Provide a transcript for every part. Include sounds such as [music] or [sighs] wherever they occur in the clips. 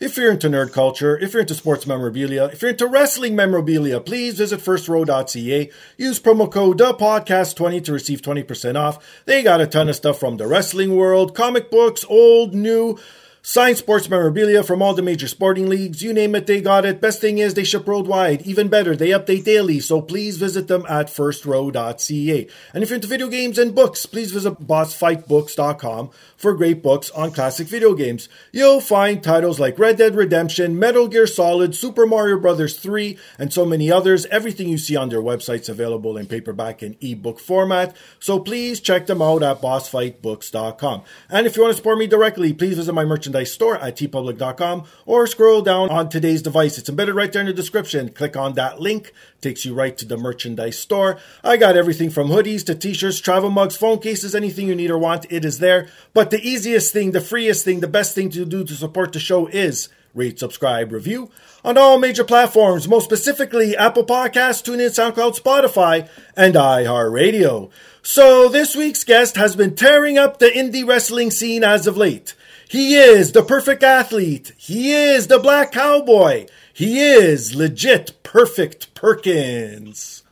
If you're into nerd culture, if you're into sports memorabilia, if you're into wrestling memorabilia, please visit firstrow.ca. Use promo code the podcast 20 to receive 20% off. They got a ton of stuff from the wrestling world, comic books, old, new, Signed sports memorabilia from all the major sporting leagues. You name it, they got it. Best thing is they ship worldwide. Even better, they update daily, so please visit them at firstrow.ca. And if you're into video games and books, please visit bossfightbooks.com for great books on classic video games. You'll find titles like Red Dead Redemption, Metal Gear Solid, Super Mario Bros. 3, and so many others. Everything you see on their website's available in paperback and ebook format, so please check them out at bossfightbooks.com. And if you want to support me directly, please visit my merchandise store at teepublic.com or scroll down on today's device. It's embedded right there in the description. Click on that link, takes you right to the merchandise store. I got everything from hoodies to t-shirts, travel mugs, phone cases, anything you need or want, it is there. But the easiest thing, the freest thing, the best thing to do to support the show is rate, subscribe, review on all major platforms, most specifically Apple Podcasts, TuneIn, SoundCloud, Spotify, and iHeartRadio. So this week's guest has been tearing up the indie wrestling scene as of late. He is the perfect athlete. He is the black cowboy. He is legit perfect Perkins.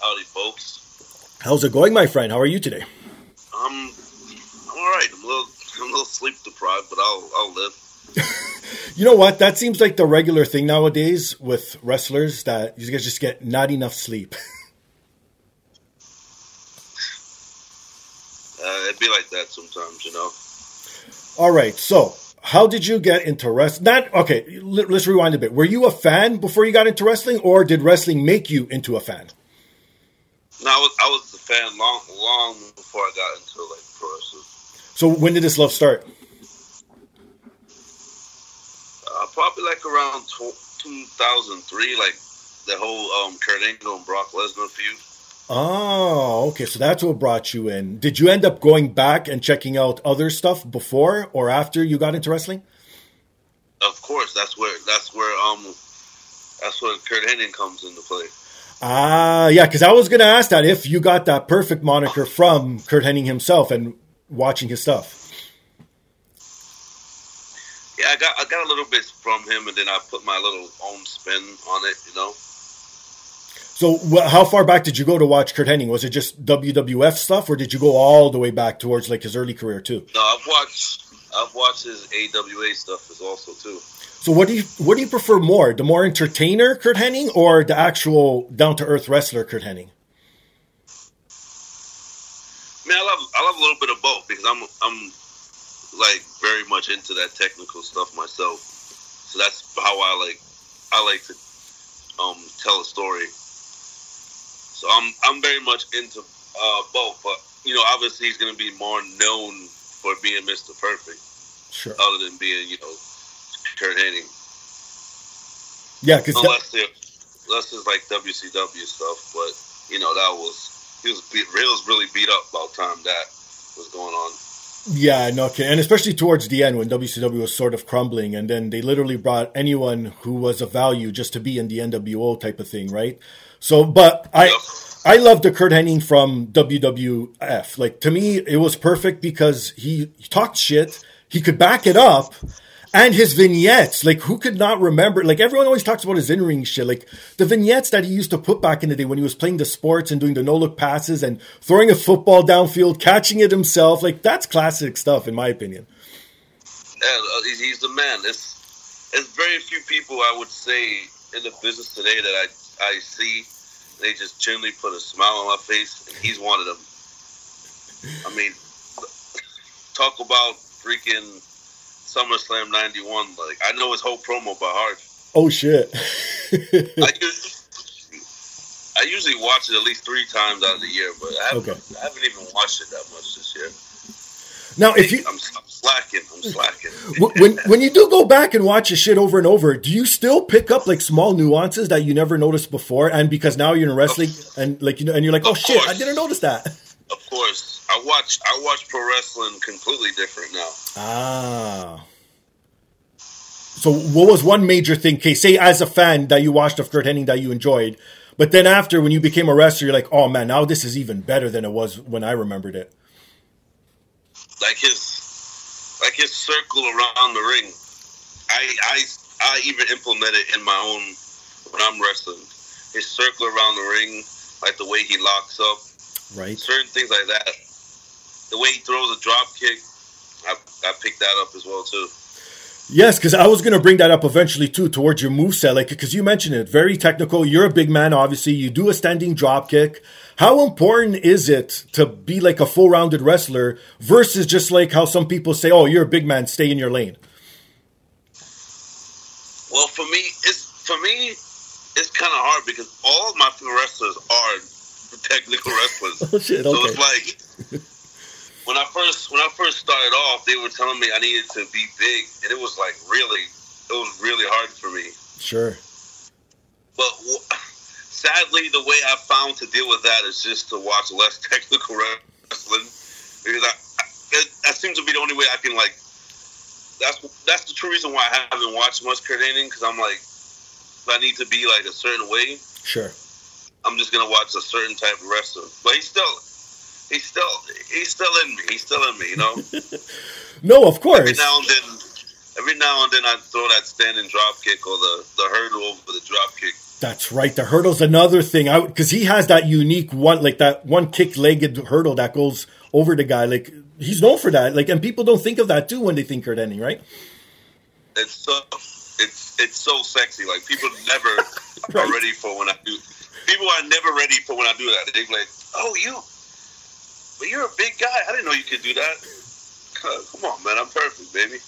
Howdy, folks. How's it going, my friend? How are you today? I'm, I'm all right. I'm a little, [laughs] I'm a little sleep deprived, but I'll, I'll live. [laughs] You know what? That seems like the regular thing nowadays with wrestlers that you guys just get not enough sleep. [laughs] Uh, it'd be like that sometimes, you know. All right. So, how did you get into wrestling? Not okay. Let, us rewind a bit. Were you a fan before you got into wrestling, or did wrestling make you into a fan? No, I was I was a fan long long before I got into like pro wrestling. So, when did this love start? Uh, probably like around tw- 2003, like the whole um, Kurt Angle and Brock Lesnar feud. Oh, okay. So that's what brought you in. Did you end up going back and checking out other stuff before or after you got into wrestling? Of course, that's where that's where um that's where Curt Hennig comes into play. Ah, yeah, because I was going to ask that if you got that perfect moniker from Curt Hennig himself and watching his stuff. Yeah, I got I got a little bit from him, and then I put my little own spin on it. You know. So, wh- how far back did you go to watch Curt Hennig? Was it just WWF stuff, or did you go all the way back towards like his early career too? No, I've watched I've watched his AWA stuff as also too. So, what do you what do you prefer more, the more entertainer Curt Hennig, or the actual down to earth wrestler Curt Hennig? I mean, I love I love a little bit of both because I'm I'm like very much into that technical stuff myself. So that's how I like I like to um tell a story. So I'm I'm very much into uh, both, but you know, obviously he's going to be more known for being Mr. Perfect, Sure. other than being you know Curt Hennig. Yeah, because unless they unless it's like WCW stuff, but you know that was he was beat, Ray was really beat up about the time that was going on. Yeah, no kidding. And especially towards the end when WCW was sort of crumbling, and then they literally brought anyone who was of value just to be in the NWO type of thing, right? So, but I. Yep. I love the Curt Hennig from WWF. Like to me, it was perfect because he, he talked shit. He could back it up, and his vignettes. Like who could not remember? Like everyone always talks about his in ring shit. Like the vignettes that he used to put back in the day when he was playing the sports and doing the no look passes and throwing a football downfield, catching it himself. Like that's classic stuff, in my opinion. Yeah, uh, he's, he's the man. It's it's very few people I would say in the business today that I I see. They just genuinely put a smile on my face, and he's one of them. I mean, talk about freaking SummerSlam '91. Like I know his whole promo by heart. Oh shit! [laughs] I usually, I usually watch it at least three times out of the year, but I haven't, Okay. I haven't even watched it that much this year. now, if you I'm, I'm slacking. I'm slacking. [laughs] When when you do go back and watch a shit over and over, do you still pick up like small nuances that you never noticed before? And because now you're in wrestling and like you know, and you're like, oh Of shit, I didn't notice that. Of course, I watch. I watch pro wrestling completely different now. Ah. So, what was one major thing? Okay, say as a fan that you watched of Curt Hennig that you enjoyed, but then after when you became a wrestler, you're like, oh man, now this is even better than it was when I remembered it. like his like his circle around the ring. I I I even implement it in my own when I'm wrestling. His circle around the ring, like the way he locks up, Right. certain things like that. The way he throws a drop kick, I I picked that up as well too. Yes, because I was going to bring that up eventually too, towards your moveset. Like, because you mentioned it, very technical. You're a big man, obviously. You do a standing drop kick. How important is it to be like a full rounded wrestler versus just like how some people say, oh, you're a big man, stay in your lane? Well, for me, it's for me, it's kind of hard because all of my wrestlers are technical wrestlers. [laughs] Oh, shit, So it's like when I first when I first started off, they were telling me I needed to be big, and it was like really, it was really hard for me. Sure. But [laughs] sadly, the way I found to deal with that is just to watch less [laughs] technical wrestling because I, I it, that seems to be the only way I can like. That's that's the true reason why I haven't watched much Kurt Angle because I'm like, if I need to be like a certain way, Sure. I'm just gonna watch a certain type of wrestler. But he's still, he's still, he's still in me. He's still in me. You know. [laughs] No, of course. every course. now and then, every now and then I throw that standing drop kick or the the hurdle over the drop kick. That's right. The hurdle's another thing. I because he has that unique one, like that one kick-legged hurdle that goes over the guy. Like he's known for that. Like, and people don't think of that too when they think Curt Hennig, right? It's so it's it's so sexy. Like people never [laughs] Right. are ready for when I do. People are never ready for when I do that. They're like, "Oh, you, but you're a big guy. I didn't know you could do that." Come on, man. I'm perfect, baby.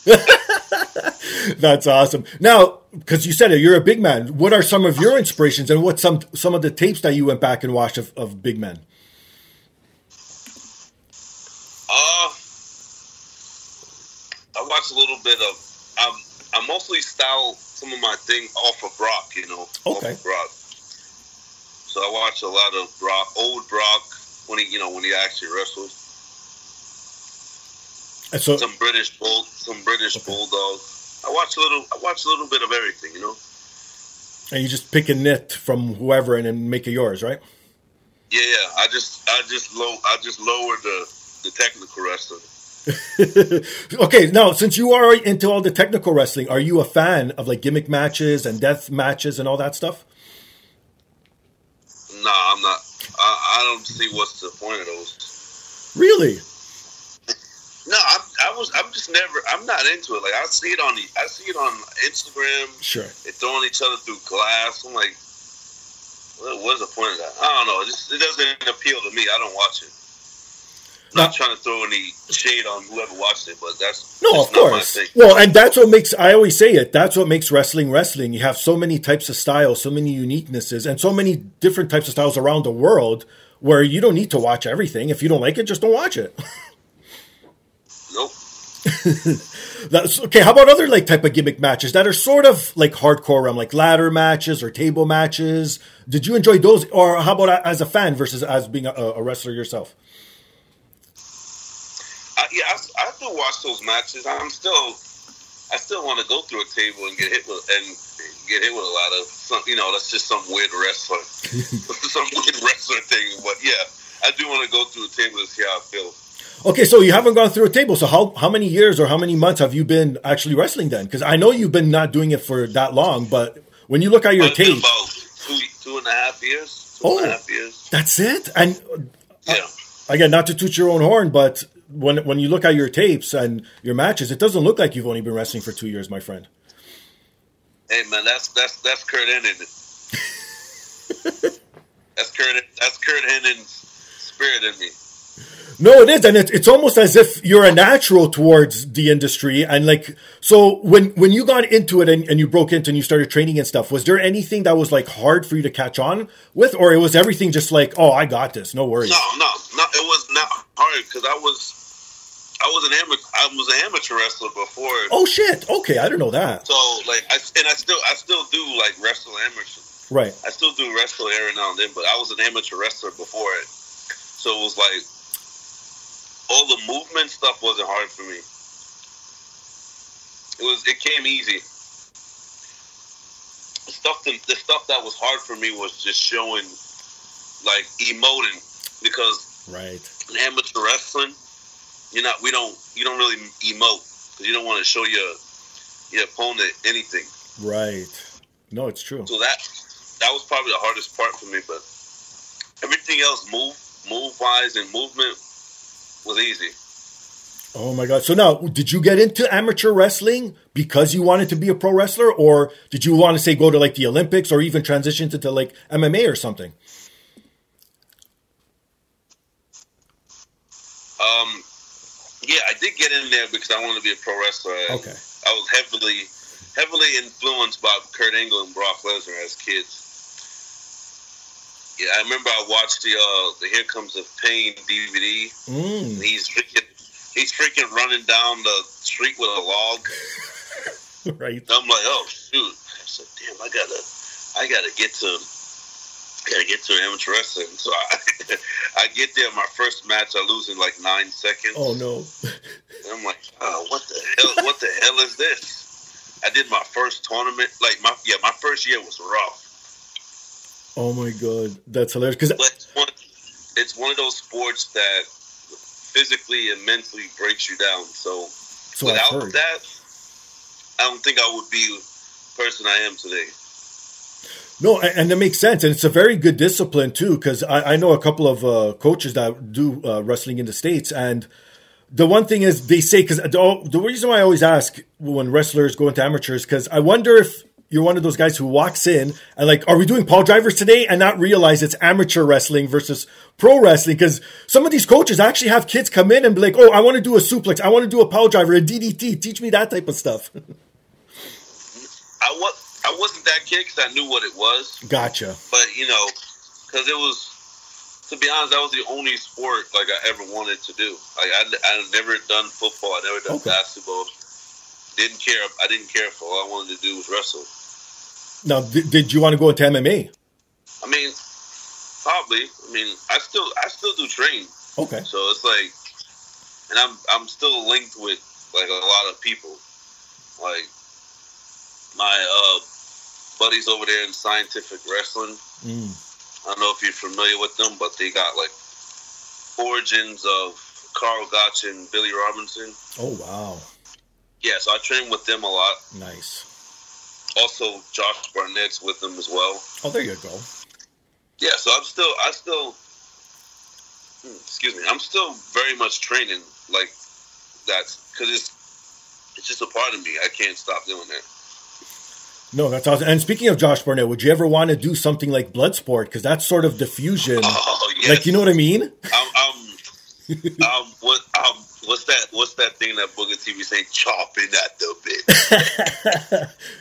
[laughs] That's awesome. Now, because you said it, you're a big man. What are some of your inspirations, and what some some of the tapes that you went back and watched of, of big men? Uh, I watched a little bit of. Um, I mostly style some of my thing off of Brock, you know. Okay. Off of Brock. So I watch a lot of Brock, old Brock when he, you know, when he actually wrestled. So, Some British bull, some British bulldogs. I watch a little. I watch a little bit of everything, you know. and you just pick a nit from whoever and then make it yours, right? Yeah, yeah. I just, I just low, I just lowered the the technical wrestling. [laughs] okay, now since you are into all the technical wrestling, are you a fan of like gimmick matches and death matches and all that stuff? Nah, I'm not. I, I don't see what's the point of those. Really? No, I, I was. I'm just never. I'm not into it. Like I see it on the. I see it on Instagram. Sure. They're throwing each other through glass. I'm like, what, what's the point of that? I don't know. It just it doesn't appeal to me. I don't watch it. I'm not trying to throw any shade on whoever watched it, but that's No, of not my course. Well, and that's what makes I always say it. That's what makes wrestling wrestling. You have so many types of styles, so many uniquenesses, and so many different types of styles around the world where you don't need to watch everything. If you don't like it, just don't watch it. [laughs] [laughs] That's okay. How about other like type of gimmick matches that are sort of like hardcore realm, like ladder matches or table matches? Did you enjoy those, or how about as a fan versus as being a, a wrestler yourself? I, yeah, I, I watch those matches. I'm still, I still want to go through a table and get hit with and get hit with a lot of some. You know, that's just some weird wrestler, [laughs] some weird wrestler thing. But yeah, I do want to go through a table to see how it feels. Okay, so you haven't gone through a table. So how how many years or how many months have you been actually wrestling then? Because I know you've been not doing it for that long, but when you look at your tape, about two two and a half years. Two oh, and a half years. that's it. And uh, Yeah. again, not to toot your own horn, but when when you look at your tapes and your matches, it doesn't look like you've only been wrestling for two years, my friend. Hey man, that's that's that's Curt Hennig. [laughs] that's Kurt. That's Curt Hennig's spirit in me. No, it is, and it, it's almost as if you're a natural towards the industry, and like so. When when you got into it and, and you broke into and you started training and stuff, was there anything that was like hard for you to catch on with, or it was everything just like, oh, I got this, no worries. No, no, no. It was not hard because I was, I was an amateur. I was an amateur wrestler before. Oh shit! Okay, I didn't know that. So like, I and I still, I still do like wrestle amateur. Right. I still do wrestle every now and then, but I was an amateur wrestler before it. So it was like all the movement stuff wasn't hard for me. It was it came easy. The stuff that, the stuff that was hard for me was just showing like emoting because Right. in amateur wrestling, you're not we don't you don't really emote because you don't want to show your your opponent anything. Right. No, it's true. So that that was probably the hardest part for me, but everything else, move move wise and movement, was easy. Oh my god! So now, did you get into amateur wrestling because you wanted to be a pro wrestler, or did you want to say go to like the Olympics, or even transition to, to like MMA or something? Um, yeah, I did get in there because I wanted to be a pro wrestler. Okay. I was heavily heavily influenced by Kurt Angle and Brock Lesnar as kids. Yeah, I remember I watched the uh, the Here Comes the Pain DVD. Mm. He's freaking he's freaking running down the street with a log. [laughs] Right. I'm like, oh shoot! I said, damn, I gotta, I gotta get to, gotta get to amateur wrestling. So I, [laughs] I get there. My first match, I lose in like nine seconds. Oh no. And I'm like, oh, what the hell? What the hell is this? I did my first tournament. Like my yeah, my first year was rough. Oh my god, that's hilarious. Because it's one, it's one of those sports that physically and mentally breaks you down. So, so without heard. that, I don't think I would be the person I am today. No, and it makes sense, and it's a very good discipline too. Because I, I know a couple of uh, coaches that do uh, wrestling in the states, and the one thing is they say because the, the reason why I always ask when wrestlers go into amateurs because I wonder if you're one of those guys who walks in and like, are we doing piledrivers today, and not realize it's amateur wrestling versus pro wrestling? Because some of these coaches actually have kids come in and be like, oh, I want to do a suplex, I want to do a piledriver, a DDT, teach me that type of stuff. I was I wasn't that kid because I knew what it was, gotcha. but you know, because it was. To be honest, that was the only sport like I ever wanted to do. Like I, I never done football. I never done Okay. basketball. Didn't care. I didn't care for all I wanted to do was wrestle. Now, did, did you want to go into MMA? I mean, probably. I mean, I still I still do train. Okay. So it's like, and I'm I'm still linked with like a lot of people, like my uh, buddies over there in scientific wrestling. Mm. I don't know if you're familiar with them, but they got like origins of Karl Gotch and Billy Robinson. Oh wow, Yeah, so I train with them a lot. nice. Also, Josh Barnett's with them as well. Oh, there you go. Yeah, so I'm still, I still, hmm, excuse me, I'm still very much training like that because it's, it's just a part of me. I can't stop doing that. No, that's awesome. And speaking of Josh Barnett, would you ever want to do something like Bloodsport? Because that's sort of diffusion. Oh yes, Like, you know what I mean? I'm, I'm, [laughs] um, what, um, what's that? What's that thing that Booger TV saying? Chopping at the bit. [laughs]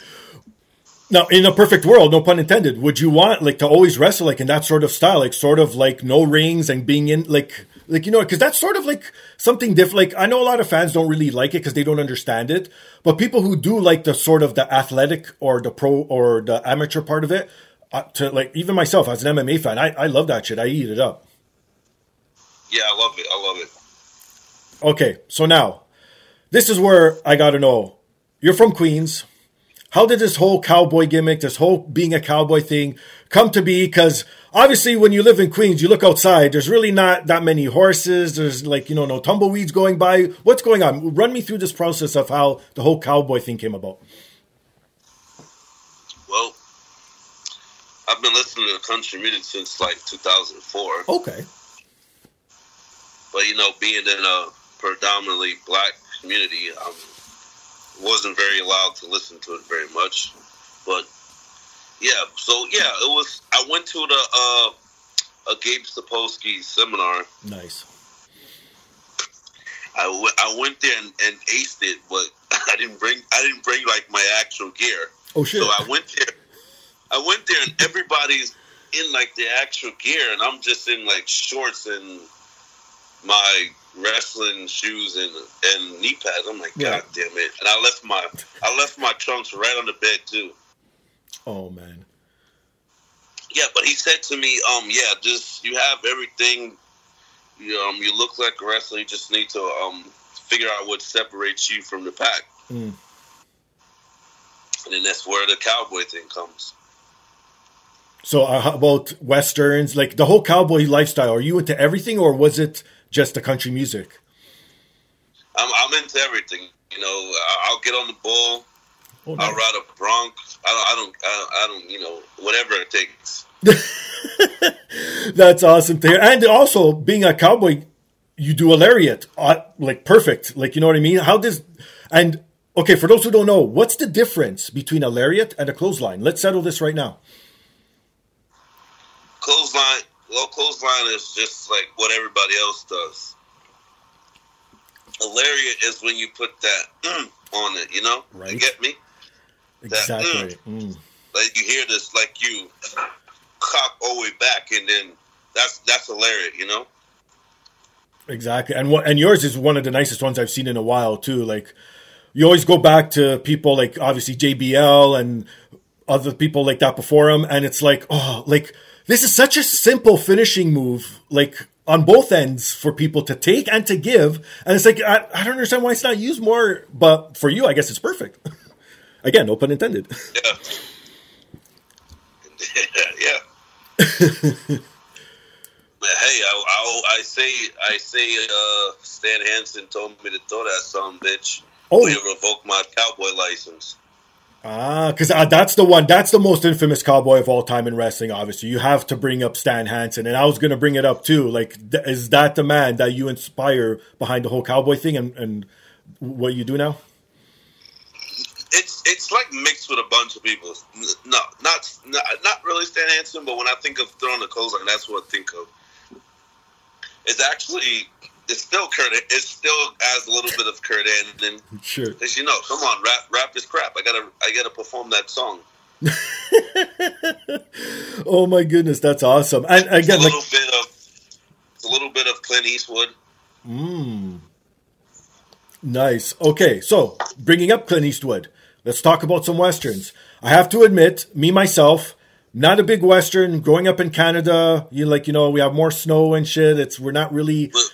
Now, in a perfect world, no pun intended, would you want like to always wrestle like in that sort of style, like sort of like no rings and being in like Like you know, because that's sort of like something different. Like I know a lot of fans don't really like it because they don't understand it, but people who do like the sort of the athletic or the pro or the amateur part of it, uh, to like even myself as an MMA fan, I, I love that shit. I eat it up. Yeah, I love it. I love it. Okay, so now this is where I got to know. You're from Queens. How did this whole cowboy gimmick, this whole being a cowboy thing come to be? Because obviously, when you live in Queens, you look outside, there's really not that many horses. There's like, you know, no tumbleweeds going by. What's going on? Run me through this process of how the whole cowboy thing came about. Well, I've been listening to country music since like 2004. Okay. But, you know, being in a predominantly black community, um, wasn't very allowed to listen to it very much. But yeah, so yeah, it was. I went to the uh, a Gabe Sapolsky seminar. Nice. I, w- I went there and, and aced it, but [laughs] I didn't bring I didn't bring like my actual gear. Oh shit! So I went there. I went there and everybody's in like the actual gear, and I'm just in like shorts and my wrestling shoes and and knee pads. I'm like, Yeah. God damn it! And I left my I left my trunks right on the bed too. Oh man. Yeah, but he said to me, um, yeah, just you have everything. You um, you look like a wrestler. You just need to um figure out what separates you from the pack, Mm. and then that's where the cowboy thing comes. So uh, how about westerns? Like the whole cowboy lifestyle. Are you into everything, or was it just the country music? I'm I'm into everything. You know, I'll get on the bull. Oh, I'll ride a bronc. I don't, I don't, I don't, I don't, you know, whatever it takes. [laughs] That's awesome to hear. And also, being a cowboy, you do a lariat, uh, like perfect. Like you know what I mean? How does and okay for those who don't know, what's the difference between a lariat and a clothesline? Let's settle this right now. Well, clothesline is just like what everybody else does. A lariat is when you put that mm, [clears throat] on it, you know? Right. You get me? Exactly. Mm. Like you hear this, like you cock all the way back, and then that's that's lariat, you know? Exactly. And what and yours is one of the nicest ones I've seen in a while too. Like you always go back to people like obviously JBL and other people like that before him, and it's like, oh, like this is such a simple finishing move, like on both ends for people to take and to give. And it's like I, I don't understand why it's not used more, but for you, I guess it's perfect. [laughs] Again, no pun intended. Yeah. [laughs] yeah. [laughs] but hey, I, I, I say, I say, uh, Stan Hansen told me to throw that son bitch. Oh. You revoke my cowboy license. Ah, because uh, that's the one. That's the most infamous cowboy of all time in wrestling. Obviously, you have to bring up Stan Hansen, and I was going to bring it up too. Like, th- is that the man that you inspire behind the whole cowboy thing and, and what you do now? It's it's like mixed with a bunch of people. No, not not, not really Stan Hansen, but when I think of throwing the clothesline, that's what I think of. It's actually it's still Kurt. It still has a little bit of Kurt Angle. Sure. Cause you know, come on, rap rap is crap. I gotta I gotta perform that song. [laughs] Oh my goodness, that's awesome. I It's a again, like, little bit of a little bit of Clint Eastwood. mm, nice. Okay, so bringing up Clint Eastwood, let's talk about some westerns. I have to admit, me myself, not a big western. Growing up in Canada, you like, you know, we have more snow and shit. It's we're not really. But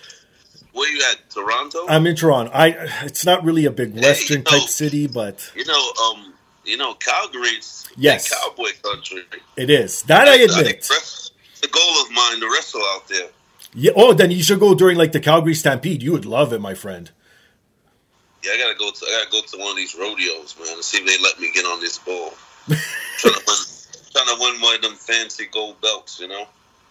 where you at? Toronto? I'm in Toronto. I it's not really a big western you know- type city, but you know, um, you know, Calgary's Yes. cowboy country. it is. That I think admit. It's goal of mine to wrestle out there. Yeah, oh, then you should go during like the Calgary Stampede. You would love it, my friend. Yeah, I gotta go to I gotta go to one of these rodeos, man, and see if they let me get on this bull. [laughs] trying to win, trying to win one of them fancy gold belts, you know,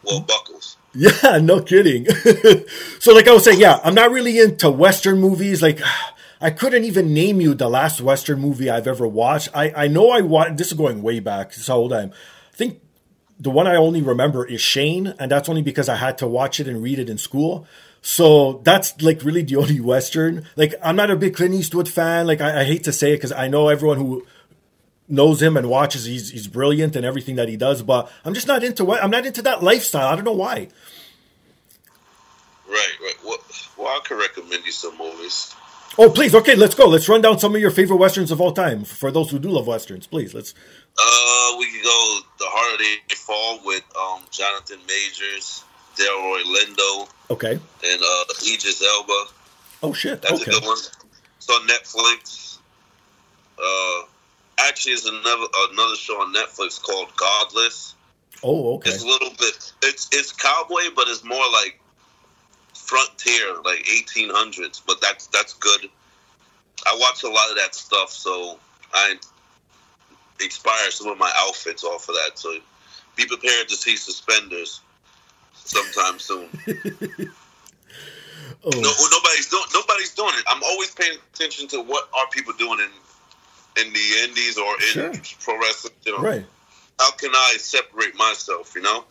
well buckles. Yeah, [laughs] no kidding. [laughs] so, like I was saying, yeah, I'm not really into Western movies. Like, [sighs] I couldn't even name you the last Western movie I've ever watched. I, I know I watched, this is going way back. This is how old I am. I think the one I only remember is Shane, and that's only because I had to watch it and read it in school. So that's like really the [laughs] only Western. Like, I'm not a big Clint Eastwood fan. Like, I, I hate to say it because I know everyone who knows him and watches he's he's brilliant and everything that he does but i'm just not into what i'm not into that lifestyle i don't know why Right, right. Well, well, I could recommend you some movies. Oh, please. Okay, let's go. Let's run down some of your favorite westerns of all time for those who do love westerns. Please, let's. Uh, we can go The Harder They Fall with um, Jonathan Majors, Delroy Lindo, Okay. and uh, Idris Elba. Oh shit. That's okay. a good one. It's on Netflix. Uh, actually, is another another show on Netflix called Godless. Oh, okay. It's a little bit. It's it's cowboy, but it's more like frontier, like 1800s. But that's that's good. I watch a lot of that stuff, so I inspire some of my outfits off of that. So be prepared to see suspenders sometime soon. [laughs] Oh, No, nobody's doing. Nobody's doing it. I'm always paying attention to what are people doing in in the indies or in Sure. pro wrestling. You know, right. how can I separate myself? You know,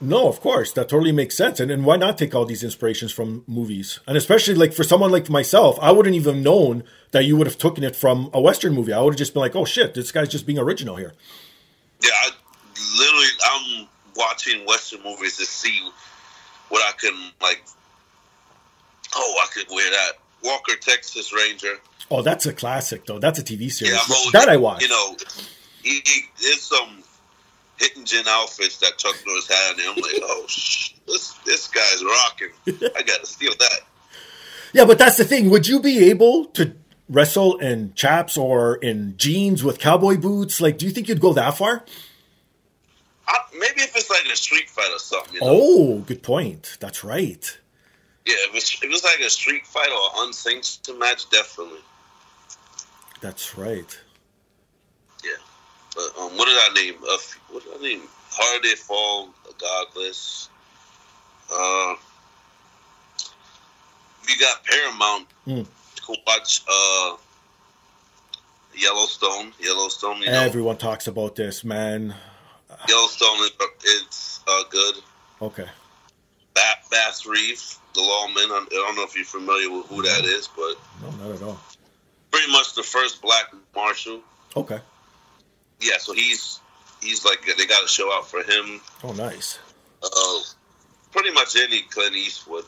No, of course, that totally makes sense. And and why not take all these inspirations from movies? And especially like for someone like myself, I wouldn't even known that you would have taken it from a western movie. I would have just been like, "Oh shit, this guy's just being original here." yeah. I literally, I'm watching Western movies to see what I can like. Oh, I could wear that Walker Texas Ranger. Oh, that's a classic though. That's a TV series. Yeah, always- that I watched. You know, he, he there's some hitting gin outfits that Chuck Norris had, and I'm like, oh, sh- this this guy's rocking. I gotta steal that. [laughs] Yeah, but that's the thing. Would you be able to wrestle in chaps or in jeans with cowboy boots? Like, do you think you'd go that far? I, maybe if it's like a street fight or something. You know? Oh, good point. That's right. Yeah, if it's, if it's like a street fight or unsanctioned match, definitely. That's right. Yeah. But um, what did I name? Uh, what did I name? Harder They Fall, Godless. Uh, we got Paramount. Mm. watch uh, Yellowstone. Yellowstone, you know. Everyone talks about this, man. Yellowstone is it's uh, good. Okay. Ba- Bass Reeves, the lawman. I don't know if you're familiar with who that is, but No, not at all. Pretty much the first black marshal. Okay. Yeah, so he's he's like they got a show out for him. Oh, nice. Uh, pretty much any Clint Eastwood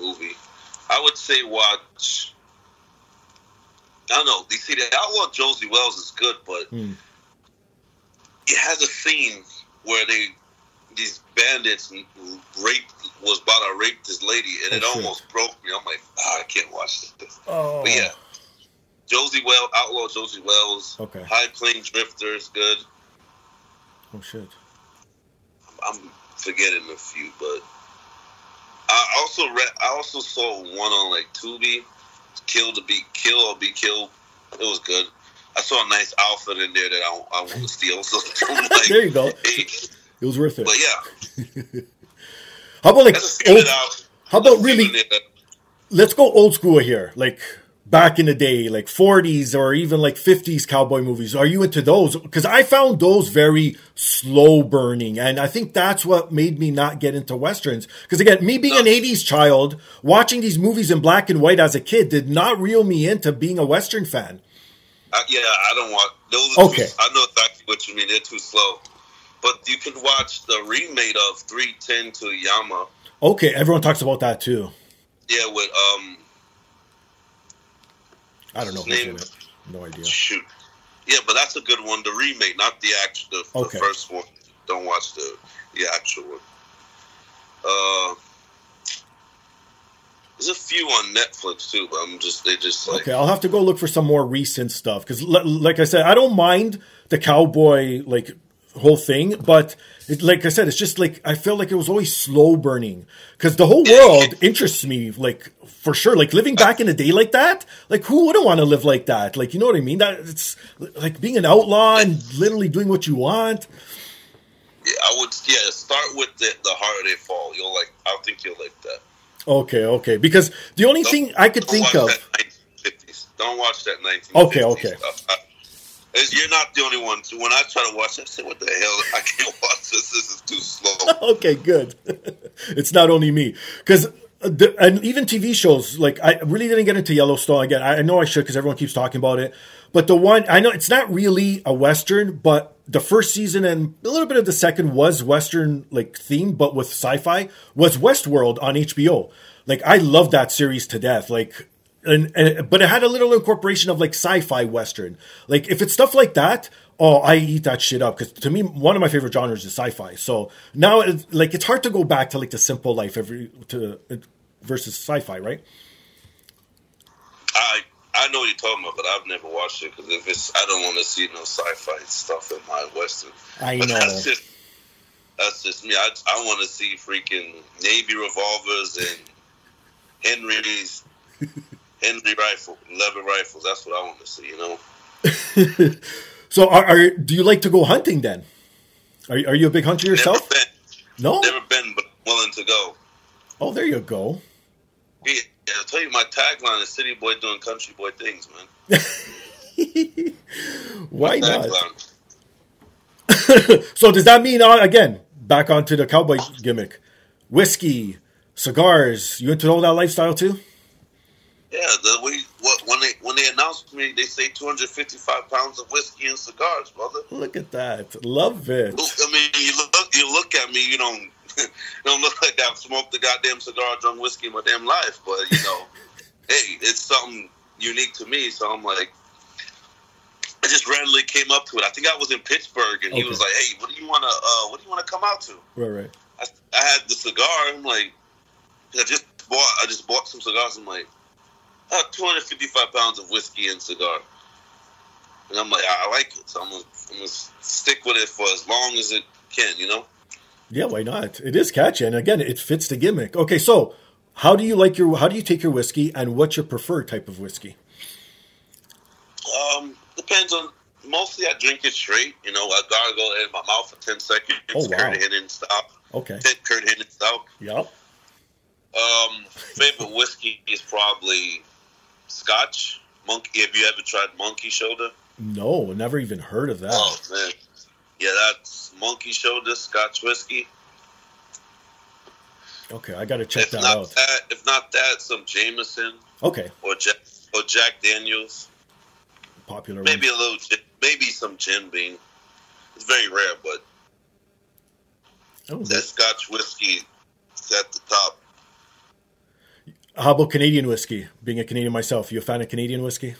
movie, I would say watch. I don't know. You see, the Outlaw Josey Wales is good, but Hmm. it has a scene where they these bandits raped was about to rape this lady, and Oh, it shit. almost broke me. I'm like, ah, I can't watch this. Oh. But yeah, Josey Wales, Outlaw Josey Wales, Okay. High Plains Drifter is good. Oh, shit. I'm forgetting a few, but I also read. I also saw one on like Tubi, Kill to Be Kill or Be Killed. It was good. I saw a nice outfit in there that I, I want to [laughs] steal. So [laughs] like, There you go. hey. It was worth it. But yeah, [laughs] How about like old, how about really get it out. let's go old school here, like back in the day, like 40s or even like 50s cowboy movies. Are you into those? Because I found those very slow burning, and I think that's what made me not get into westerns. Because again, me being an 80s child, watching these movies in black and white as a kid did not reel me into being a western fan. Uh, yeah, I don't want those. Okay. Too, I know exactly what you mean. They're too slow. But you can watch the remake of 310 to Yuma. Okay, everyone talks about that too. Yeah, with um I don't know who's name- in it. No idea. Shoot. Yeah, but that's a good one. The remake, not the actual, the, the first one. Don't watch the the actual one. Uh, there's a few on Netflix too, but I'm just they just like Okay, I'll have to go look for some more recent stuff because, like I said, I don't mind the cowboy like whole thing, but it, like I said, it's just like I feel like it was always slow burning because the whole world interests me, like for sure. Like living back in the day like that, like who wouldn't want to live like that? Like you know what I mean? That it's like being an outlaw and literally doing what you want. yeah, I would yeah start with the the harder they fall. You'll like I think you'll like that. Okay, okay, because the only thing I could think of. 1950s. Don't watch that 1950s. Okay, okay. Stuff. You're not the only one. So when I try to watch, I say, "What the hell? [laughs] I can't watch this. This is too slow." [laughs] okay, good. [laughs] it's not only me because uh, the, and even TV shows, like I really didn't get into Yellowstone again. I, I know I should because everyone keeps talking about it. But the one I know it's not really a western, but the first season and a little bit of the second was western like theme, but with sci-fi was Westworld on HBO. Like I love that series to death. Like and, and but it had a little incorporation of like sci-fi western. Like if it's stuff like that, oh, I eat that shit up because to me one of my favorite genres is sci-fi. So now it's, like it's hard to go back to like the simple life every to versus sci-fi, right? I I know what you're talking about, but I've never watched it because if it's I don't want to see no sci-fi stuff in my western. I But know. that's just that's just me. I I want to see freaking Navy revolvers and Henry's [laughs] Henry rifle, lever rifles. That's what I want to see. You know. [laughs] so are, are do you like to go hunting then? Are are you a big hunter yourself? Never been, No. never been, but willing to go. Oh, there you go. Yeah, I'll tell you, my tagline is "City boy doing country boy things," man. [laughs] Why not? [laughs] So does that mean uh, again back onto the cowboy gimmick? Whiskey, cigars. You into all that lifestyle too? Yeah, the we what when they when they announced me, they say 255 pounds of whiskey and cigars, brother. Look at that. Love it. Look, I mean, you look you look at me, you don't [laughs] don't look like I've smoked a goddamn cigar, drunk whiskey in my damn life, but you know, [laughs] hey, it's something unique to me. So I'm like, I just randomly came up to it. I think I was in Pittsburgh, and he was like, "Hey, what do you want to uh, what do you want to come out to?" Right, right. I, I had the cigar. I'm like, I just bought I just bought some cigars. I'm like, I have 255 pounds of whiskey and cigar, and I'm like, I, like it, so I'm gonna, I'm gonna stick with it for as long as it can, you know. Yeah, why not? It is catchy, and again, it fits the gimmick. Okay, so how do you like your? How do you take your whiskey, and what's your preferred type of whiskey? Um, depends on. Mostly, I drink it straight. You know, I gargle it in my mouth for 10 seconds. Oh, wow. Curt Hennig style. Okay. Curt Hennig style. Yep. Um, favorite whiskey is probably Scotch. Monkey. Have you ever tried Monkey Shoulder? No, never even heard of that. Oh man, yeah, that's Monkey Shoulder Scotch whiskey. Okay, I got to check if that out. that, if not that, some Jameson Okay, or Jack or Jack Daniels. popular. Maybe one. a little, maybe some Jim Beam. It's very rare, but Oh, that Scotch whiskey is at the top. How about Canadian whiskey? Being a Canadian myself, you a fan of Canadian whiskey?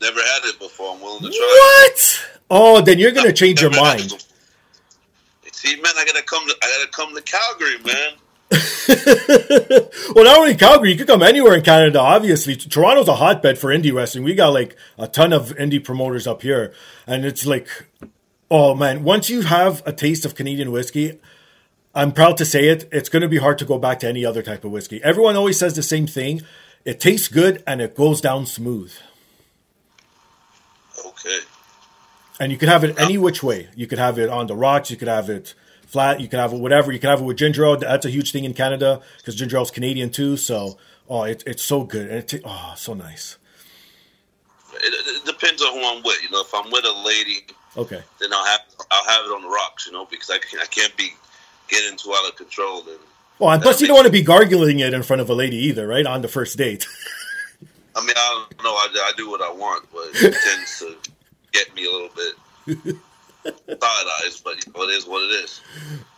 Never had it before. I'm willing to try. What? Oh, then you're gonna [laughs] change your mind. See, man, I gotta come to I gotta come to Calgary, man. [laughs] well, not only Calgary, you could come anywhere in Canada. Obviously, Toronto's a hotbed for indie wrestling. We got like a ton of indie promoters up here, and it's like, oh man, once you have a taste of Canadian whiskey, I'm proud to say it. It's going to be hard to go back to any other type of whiskey. Everyone always says the same thing. It tastes good and it goes down smooth. Okay. And you can have it any which way. You could have it on the rocks. You could have it flat. You can have it whatever. You can have it with ginger ale. That's a huge thing in Canada because ginger ale is Canadian too. So, oh, it, it's so good. And it ta- oh, so nice. It, it, it depends on who I'm with. You know, if I'm with a lady, Okay. then I'll have I'll have it on the rocks. You know, because I can I can't be getting too out of control. And Well, and plus you don't want to be gargling it in front of a lady either, right? On the first date. [laughs] I mean, I don't know. I, I do what I want, but it tends to get me a little bit [laughs] side eyes. But you know, it is what it is.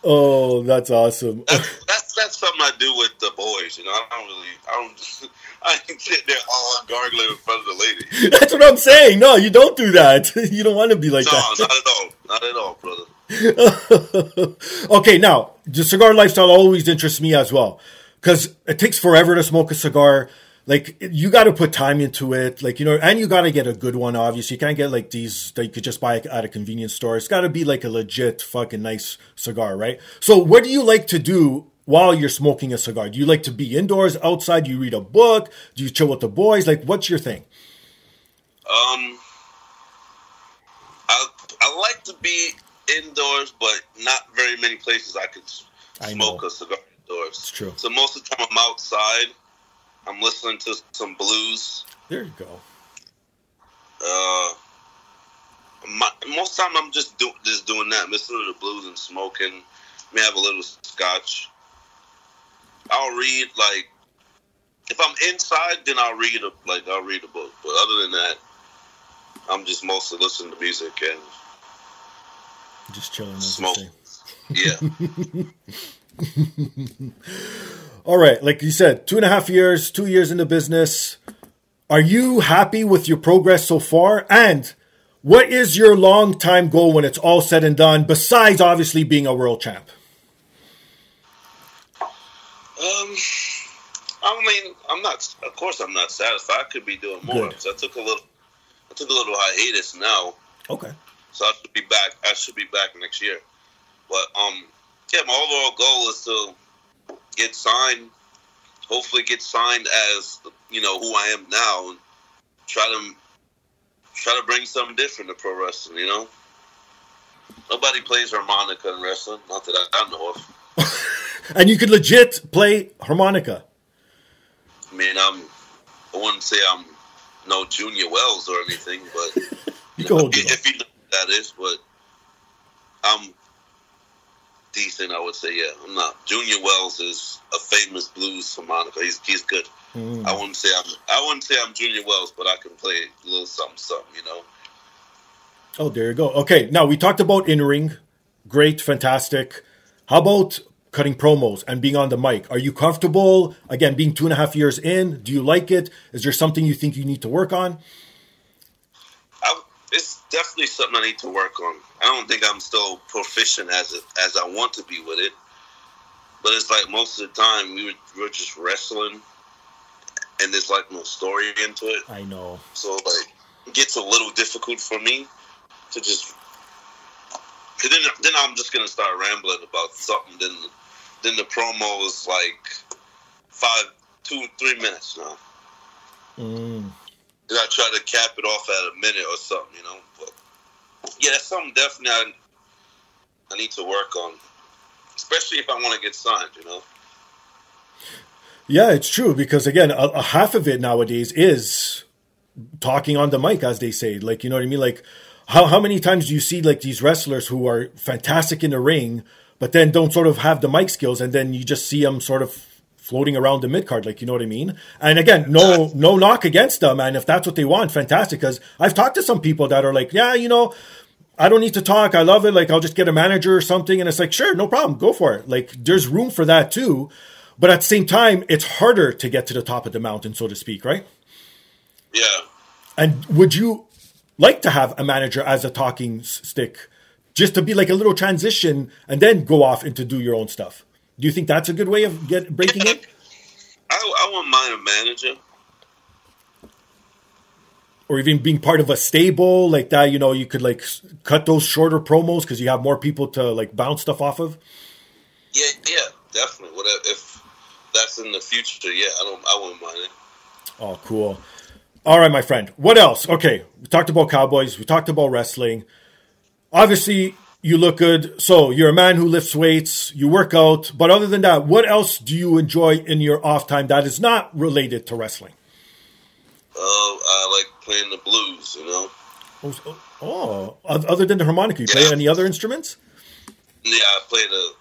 oh, that's awesome. That's, that's that's something I do with the boys. You know, I don't really I don't [laughs] I ain't sitting there all gargling in front of the lady. that's what I'm saying. No, you don't do that. You don't want to be like No, that. not at all. Not at all, brother. [laughs] okay, now the cigar lifestyle always interests me as well because it takes forever to smoke a cigar. Like you got to put time into it, like you know, and you got to get a good one. Obviously, you can't get like these that you could just buy at a convenience store. It's got to be like a legit fucking nice cigar, right? So, what do you like to do while you're smoking a cigar? Do you like to be indoors, outside? Do you read a book? Do you chill with the boys? Like, what's your thing? Um, I I like to be indoors, but not very many places I could I smoke know. a cigar indoors. It's true. So most of the time I'm outside. I'm listening to some blues. There you go. Uh, my, most of the time I'm just do, just doing that, listening to the blues and smoking. May have a little scotch. I'll read like if I'm inside, then I'll read a like I'll read a book. But other than that, I'm just mostly listening to music and Just chilling. smoke. Yeah, [laughs] All right, like you said, two and a half years, two years in the business. Are you happy with your progress so far? And what is your long time goal when it's all said and done, besides obviously being a world champ? Um, I mean, I'm not. Of course, I'm not satisfied. I could be doing more. Good. So I took a little. I took a little hiatus now, Okay. So I should be back. I should be back next year. But um, yeah, my overall goal is to get signed. Hopefully, get signed as you know who I am now, and try to try to bring something different to pro wrestling. You know, nobody plays harmonica in wrestling, not that I, I know of. [laughs] And you could legit play harmonica. I mean, I'm. I wouldn't say I'm no Junior Wells or anything, but [laughs] You hold [laughs] if, you know that is, but I'm decent. I would say, yeah. I'm not. Junior Wells is a famous blues harmonica. He's he's good. Mm. I wouldn't say I'm. I wouldn't say I'm Junior Wells, but I can play a little something, something. You know. Oh, there you go. Okay, now we talked about in ring. Great, fantastic. How about cutting promos and being on the mic? Are you comfortable? Again, being two and a half years in, do you like it? Is there something you think you need to work on? It's definitely something I need to work on. I don't think I'm still proficient as it, as I want to be with it. But it's like most of the time we were, we were just wrestling, and there's like no story into it. I know. So like it gets a little difficult for me to just. Cause then, then I'm just gonna start rambling about something. Then, then the promo is like five, two, three minutes now. Mm. And I try to cap it off at a minute or something, you know. But yeah, that's something definitely I, I need to work on, especially if I want to get signed, you know. Yeah, it's true because again, a, a half of it nowadays is talking on the mic, as they say. Like, you know what I mean? Like, how how many times do you see like these wrestlers who are fantastic in the ring, but then don't sort of have the mic skills, and then you just see them sort of floating around the mid card, like you know what I mean? And again, no no knock against them, and if that's what they want, fantastic. Because I've talked to some people that are like, yeah, you know. I don't need to talk. I love it. Like I'll just get a manager or something, and it's like, sure, no problem, go for it. Like there's room for that too, but at the same time, it's harder to get to the top of the mountain, so to speak, right? Yeah, And would you like to have a manager as a talking stick, just to be like a little transition, and then go off into do your own stuff? Do you think that's a good way of get breaking in? I, I wouldn't mind a manager. or even being part of a stable like that? You know, you could like cut those shorter promos because you have more people to like bounce stuff off of. Yeah, yeah, definitely. Whatever. If that's in the future, yeah, I don't. I wouldn't mind it. Oh, cool. All right, my friend. What else? Okay, we talked about Cowboys. We talked about wrestling. Obviously, you look good. So you're a man who lifts weights. You work out. But other than that, what else do you enjoy in your off time that is not related to wrestling? Uh, I like playing the blues. You know. Oh, oh, other than the harmonica, you play any other instruments? Yeah, I play the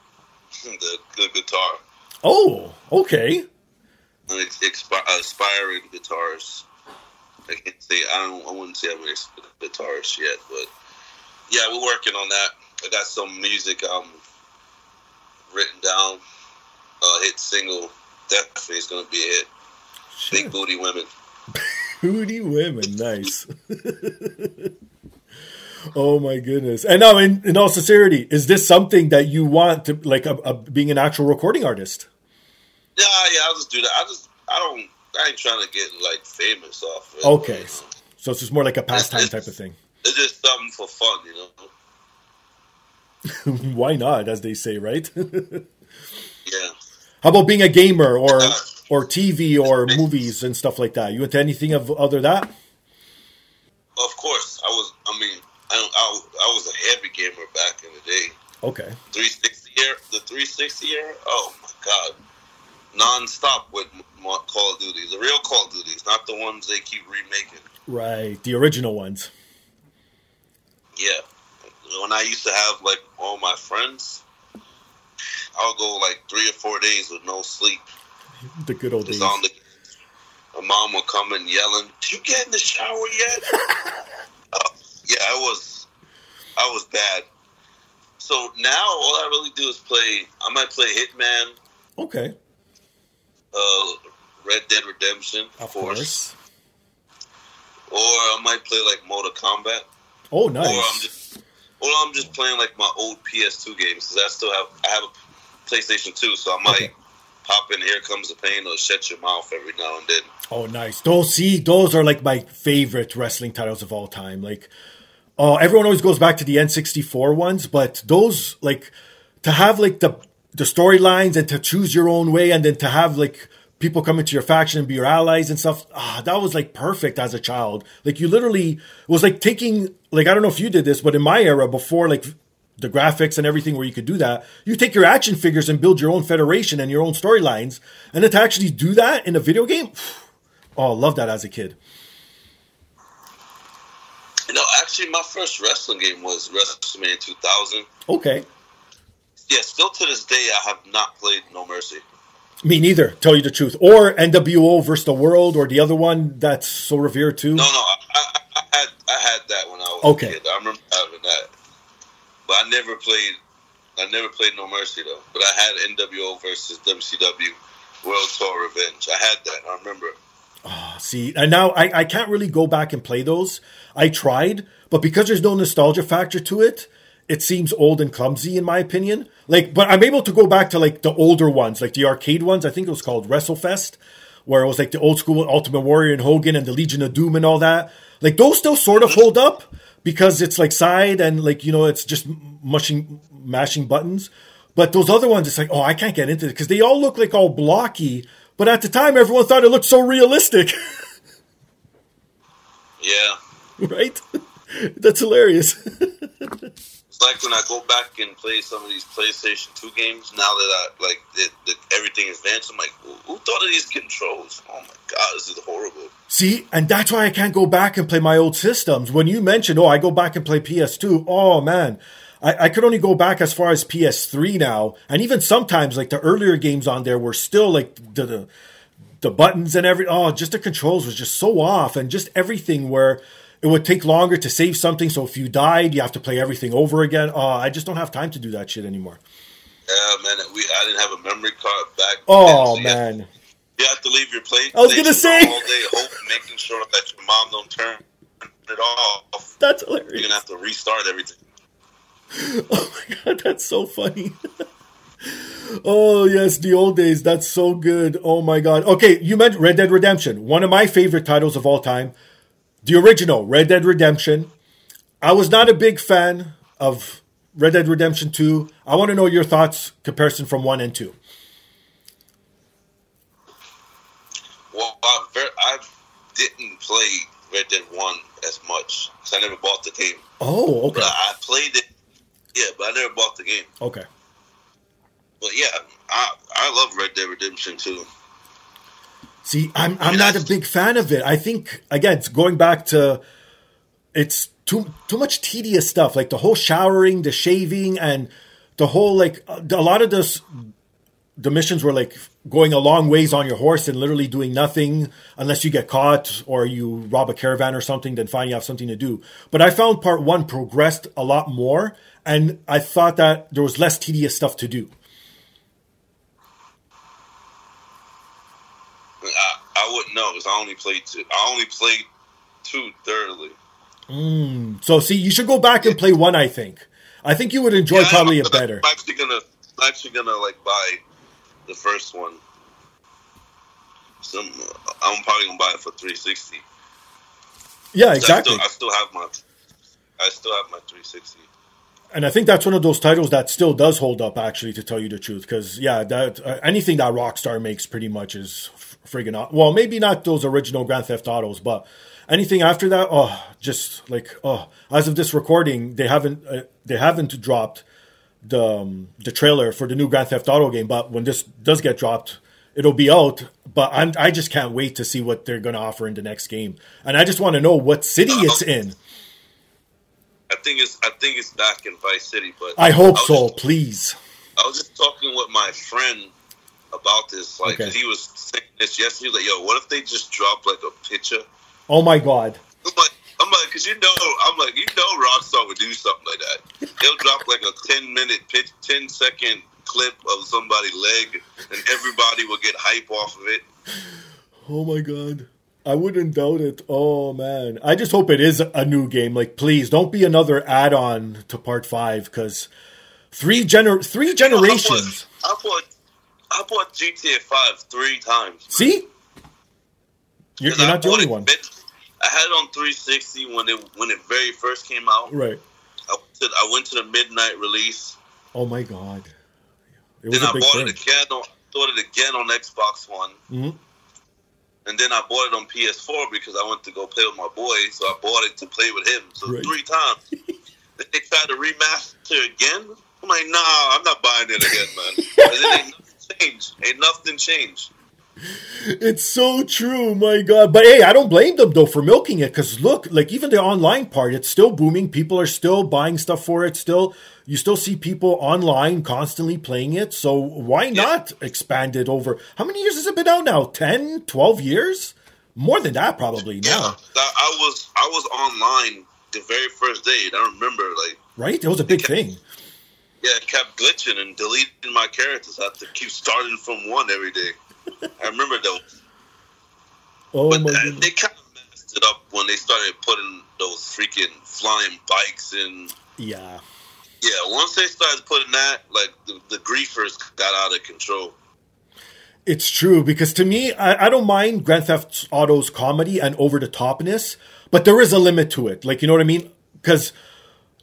[laughs] the, the guitar. Oh, okay. An ex- expi- aspiring guitarist. I can't say I don't. I wouldn't say I'm an guitarist yet, but yeah, we're working on that. I got some music um written down. Uh, hit single definitely is gonna be a hit. Big booty women. [laughs] Booty women, nice. [laughs] oh my goodness! And now, in, in all sincerity, is this something that you want to like a, a, being an actual recording artist? Yeah, yeah. I'll just do that. I just I don't. I ain't trying to get like famous off. It, Okay, you know. so it's just more like a pastime type of thing. It's just something for fun, you know. [laughs] Why not, as they say, right? [laughs] Yeah. How about being a gamer or or TV or movies and stuff like that? You into anything of other that? Of course, I was. I mean, I, I, I was a heavy gamer back in the day. Okay, 360 year, the 360 year. Oh my god, non-stop with Call of Duty. The real Call of Duties, not the ones they keep remaking. right, the original ones. Yeah, when I used to have like all my friends, I'll go like three or four days with no sleep, The good old days. on the my mom would come and yelling, "Did you get in the shower yet?" uh, [laughs] yeah, I was, I was bad. So now all I really do is play. I might play Hitman, Okay. uh, Red Dead Redemption, Of course. course. or I might play like Mortal Kombat, Oh, or I'm nice. just, or I'm just playing like my old PS2 games because I still have I have a PlayStation 2, so I might Okay. pop in Here Comes the Pain or Shut Your Mouth every now and then. Oh, nice. Those see, those are like my favorite wrestling titles of all time. Like, oh, everyone always goes back to the N64 ones, but those like to have like the the storylines and to choose your own way, and then to have like people come into your faction and be your allies and stuff. Ah, that was like perfect as a child. Like you literally it was like taking like I don't know if you did this, but in my era before like the graphics and everything where you could do that. You take your action figures and build your own federation and your own storylines. And then to actually do that in a video game, oh, I love that as a kid. You know, actually, my first wrestling game was WrestleMania 2000. Okay. Yeah, still to this day, I have not played No Mercy. Me neither, tell you the truth. Or NWO versus the World, or the other one that's so revered too. No, no, I, I, I had I had that when I was Okay. a kid. I remember having that, but I never played. I never played No Mercy though. But I had NWO versus WCW World Tour Revenge. I had that. I remember. Ah, see, and now I, I can't really go back and play those. I tried, but because there's no nostalgia factor to it, it seems old and clumsy in my opinion. Like, but I'm able to go back to like the older ones, like the arcade ones. I think it was called WrestleFest, where it was like the old school Ultimate Warrior and Hogan and the Legion of Doom and all that. Like those still sort of hold up because it's like side and like you know it's just mushing mashing buttons. But those other ones, it's like oh I can't get into it because they all look like all blocky. But at the time, everyone thought it looked so realistic. [laughs] Yeah, right? [laughs] That's hilarious. [laughs] like when I go back and play some of these PlayStation Two games. Now that I like that, that everything is advanced, I'm like, who, who thought of these controls? Oh my god, this is horrible. See, and that's why I can't go back and play my old systems. When you mentioned, oh, I go back and play PS2, oh man, I, I could only go back as far as PS3 now. And even sometimes, like the earlier games on there were still like the, the, the buttons and every, oh, just the controls was just so off and just everything where it would take longer to save something. So if you died, you have to play everything over again. Oh, I just don't have time to do that shit anymore. Yeah, man, we I didn't have a memory card back. Oh then, so you have- man. You have to leave your plate. I was gonna say. all day, hope, making sure that your mom don't turn it off. That's hilarious. You're gonna have to restart everything. [laughs] Oh my god, that's so funny. [laughs] oh yes, the old days. That's so good. Oh my god. Okay, you mentioned Red Dead Redemption, one of my favorite titles of all time. The original Red Dead Redemption. I was not a big fan of Red Dead Redemption 2. I want to know your thoughts comparison from 1 and 2. Well, I, didn't play Red Dead One as much because I never bought the game. Oh, okay. But I played it. Yeah, but I never bought the game. Okay. But yeah, I I love Red Dead Redemption too. See, I'm I'm not a big fan of it. I think again, it's going back to it's too too much tedious stuff, like the whole showering, the shaving, and the whole like uh, a lot of this. The missions were like going a long ways on your horse and literally doing nothing unless you get caught or you rob a caravan or something. Then fine, you have something to do. But I found part one progressed a lot more, and I thought that there was less tedious stuff to do. I, I wouldn't know because I only played two. I only played two thoroughly. So see, you should go back and play one. I think. I think you would enjoy Yeah, probably I'm, a better. I'm actually gonna I'm actually gonna like buy the first one. Some I'm probably gonna buy it for 360. Yeah, I exactly. still, I still have my I still have my 360. And I think that's one of those titles that still does hold up, actually, to tell you the truth. Because yeah, that uh, anything that Rockstar makes pretty much is friggin' well, maybe not those original Grand Theft Autos, but anything after that, oh, just like oh, as of this recording, they haven't uh, they haven't dropped the um, the trailer for the new Grand Theft Auto game. But when this does get dropped, it'll be out. But I'm, I just can't wait to see what they're gonna offer in the next game, and I just want to know what city it's in. I think it's I think it's back in Vice City, but I hope was so, just- please. I was just talking with my friend about this. Like Okay. he was saying this yesterday. He was like, "Yo, what if they just drop like a picture?" Oh my god. I'm like, I'm like, because you know, I'm like, you know, Rockstar would do something like that. They'll drop like a 10 minute, pitch, 10 second clip of somebody's leg, and everybody will get hype off of it. Oh my god. I wouldn't doubt it. Oh man. I just hope it is a new game. Like please don't be another add-on to part 5 cuz three gener three generations. I I bought GTA 5 three times. See? You're, you're I not the only one. I had it on 360 when it when it very first came out. Right. I went to, I went to the midnight release. Oh my god. It was Then a I big bought thing. it again. On, bought it again on Xbox One. Mhm. And then I bought it on PS4 because I went to go play with my boy. So I bought it to play with him. So Right. three times. [laughs] they tried to remaster again. I'm like, nah, I'm not buying it again, man. [laughs] and ain't nothing changed. Ain't nothing changed. It's so true, my god. But hey, I don't blame them though for milking it cuz look, like even the online part, it's still booming. People are still buying stuff for it. Still you still see people online constantly playing it. So why not expand it over How many years has it been out now? 10, 12 years? More than that probably Yeah, now. I, was I was online the very first day, and I remember like Right? It was a big thing. Yeah, it kept glitching and deleting my characters. I had to keep starting from one every day. I remember those. Oh But my goodness. they kind of messed it up when they started putting those freaking flying bikes in. Yeah. Yeah, once they started putting that, like the, the griefers got out of control. It's true because to me, I, I don't mind Grand Theft Auto's comedy and over the topness, but there is a limit to it. Like, you know what I mean? Because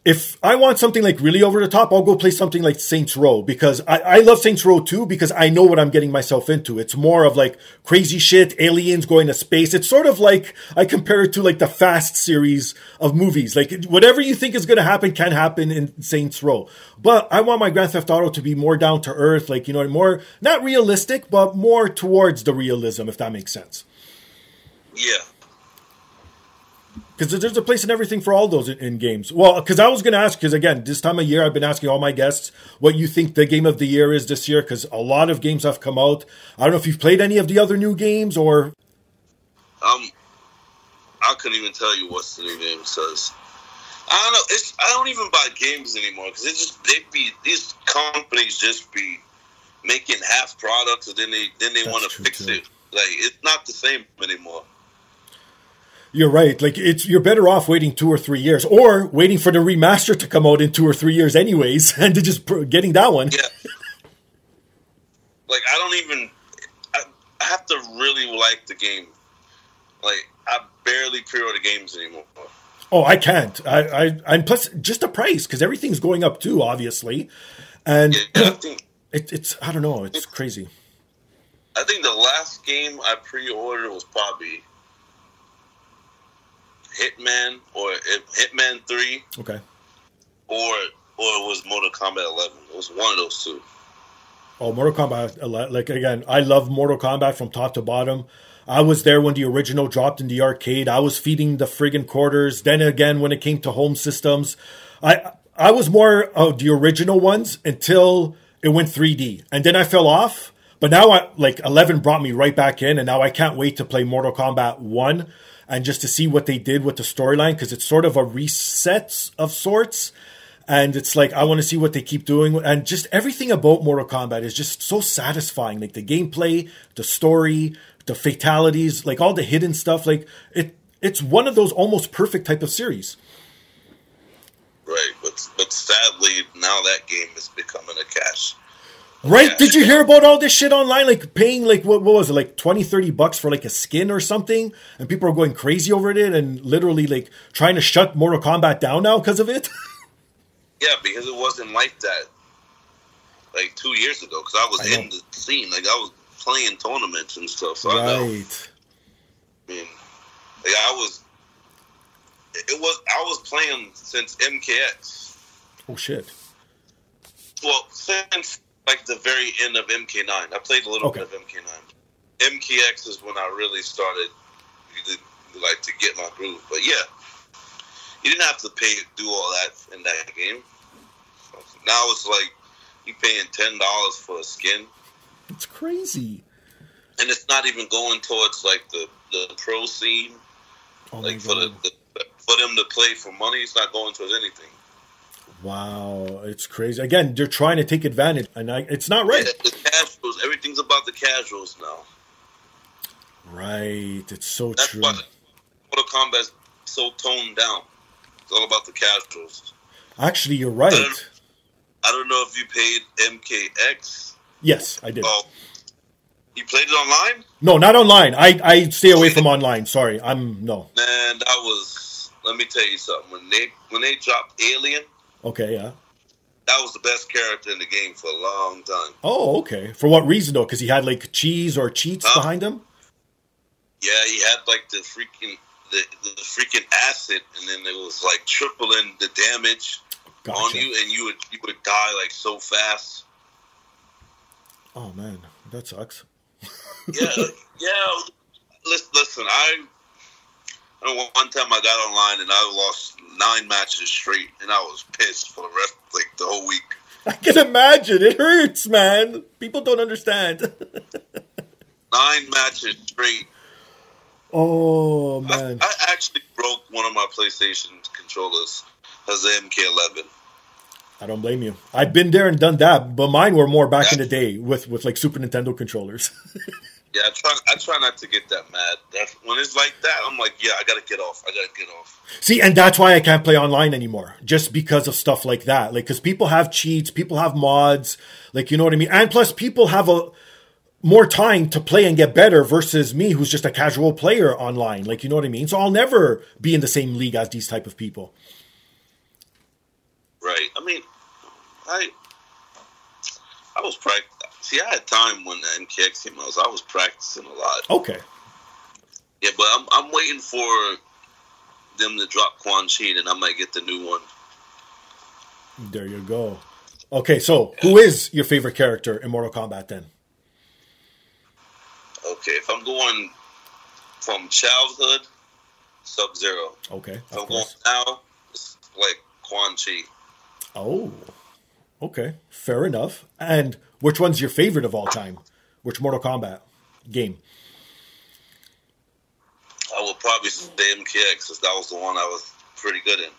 if I want something like really over the top, I'll go play something like Saints Row because I, I love Saints Row too because I know what I'm getting myself into. It's more of like crazy shit, aliens going to space. It's sort of like I compare it to like the Fast series of movies. Like whatever you think is going to happen can happen in Saints Row. But I want my Grand Theft Auto to be more down to earth, like you know, more not realistic, but more towards the realism, if that makes sense. Yeah, Because there's a place and everything for all those in, in games. Well, because I was going to ask, because again, this time of year, I've been asking all my guests what you think the game of the year is this year, because a lot of games have come out. I don't know if you've played any of the other new games or. um, I couldn't even tell you what's the new game says. I don't know. It's I don't even buy games anymore because it just they be these companies just be making half products and then they then they want to fix too. it. Like it's not the same anymore. You're right. Like it's you're better off waiting two or three years, or waiting for the remaster to come out in two or three years, anyways, [laughs] and to just pr- getting that one. Yeah. like I don't even. I, I have to really like the game. Like I barely pre-order games anymore. Oh, I can't. I, I and plus just the price because everything's going up too, obviously, and Yeah, I think [clears throat] it, it's I don't know. It's crazy. I think the last game I pre-ordered was probably Hitman or Hitman Three, Okay. or or it was Mortal Kombat Eleven. It was one of those two. Oh, Mortal Kombat. Like again, I love Mortal Kombat from top to bottom. I was there when the original dropped in the arcade. I was feeding the friggin' quarters. Then again, when it came to home systems, I I was more of the original ones until it went 3D, and then I fell off. But now, I like 11 brought me right back in, and now I can't wait to play Mortal Kombat One and just to see what they did with the storyline because it's sort of a reset of sorts and it's like I want to see what they keep doing, and just everything about Mortal Kombat is just so satisfying. Like the gameplay, the story, the fatalities, like all the hidden stuff. Like it, it's one of those almost perfect type of series. Right, but but sadly now that game is becoming a cash. Right? Yeah. Did you hear about all this shit online? Like paying like what, what was it, like 20, 30 bucks for like a skin or something? And people are going crazy over it and literally like trying to shut Mortal Kombat down now because of it. [laughs] Yeah, because it wasn't like that like two years ago. Because I was I in the scene, like I was playing tournaments and stuff. So I know. right. I mean, like I was, it was I was playing since MKX. Oh shit. Well, since like the very end of MK9, I played a little Okay. bit of MK9. MKX is when I really started like to get my groove. But yeah, you didn't have to pay do all that in that game. Now it's like you paying ten dollars for a skin. It's crazy. and it's not even going towards like the the pro scene. Oh like for the, the for them to play for money, it's not going towards anything. Wow, it's crazy. Again, they're trying to take advantage, and I, it's not right. The, the casuals, everything's about the casuals now. Right. It's so That's true. why Mortal Kombat's so toned down. It's all about the casuals. Actually, you're right. I don't know if you paid MKX. Yes, I did. Oh, you played it online? No, not online. I, I stay away from online. Sorry. I'm no. Man, that was. Let me tell you something. When they when they dropped Alien, Okay, yeah. that was the best character in the game for a long time. Oh, okay. For what reason though? Because he had like cheese or cheats Huh? behind him. Yeah, he had like the freaking the, the freaking acid, and then it was like tripling the damage on you, and you would you would die like so fast. Oh man, that sucks. [laughs] Yeah, yeah. Listen, listen I. I one time I got online and I lost nine matches straight, and I was pissed for the rest, like the whole week. I can imagine. It hurts, man. People don't understand. [laughs] Nine matches straight. oh man. I actually broke one of my PlayStation controllers as an MK11. I don't blame you. I've been there and done that, but mine were more back in the day with with like Super Nintendo controllers. [laughs] Yeah, I try. I try not to get that mad. That, when it's like that, I'm like, yeah, I gotta get off. I gotta get off. See, and that's why I can't play online anymore, just because of stuff like that. Like, because people have cheats, people have mods, like you know what I mean. And plus, people have a more time to play and get better versus me, who's just a casual player online. Like, you know what I mean. So I'll never be in the same league as these type of people. Right. I mean, I I was practicing. See, I had time when the MKX came out. So I was practicing a lot. Okay, Yeah, but I'm I'm waiting for them to drop Quan Chi, and I might get the new one. there you go. Okay, so who is your favorite character in Mortal Kombat then? Okay, if I'm going from childhood, Sub Zero. Okay, If of I'm going course. now, it's like Quan Chi. Oh, okay, fair enough. And which one's your favorite of all time? Which Mortal Kombat game? I would probably say MKX, because that was the one I was pretty good in.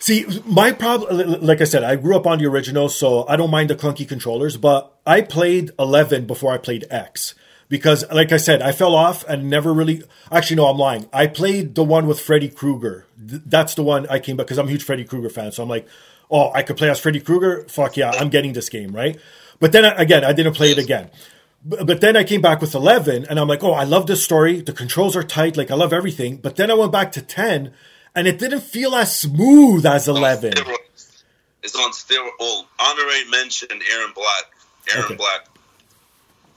See, my problem, like I said, I grew up on the original, so I don't mind the clunky controllers, but I played 11 before I played X. Because, like I said, I fell off and never really. Actually, no, I'm lying. I played the one with Freddy Krueger. That's the one I came back because I'm a huge Freddy Krueger fan. So I'm like, oh, I could play as Freddy Krueger? Fuck yeah, I'm getting this game, right? But then, again, I didn't play it again. But, then I came back with 11 and I'm like, oh, I love this story. The controls are tight. Like, I love everything. But then I went back to 10 and it didn't feel as smooth as 11. It's on steroids. Oh, honorary mention Erron Black. Erron Okay. Black.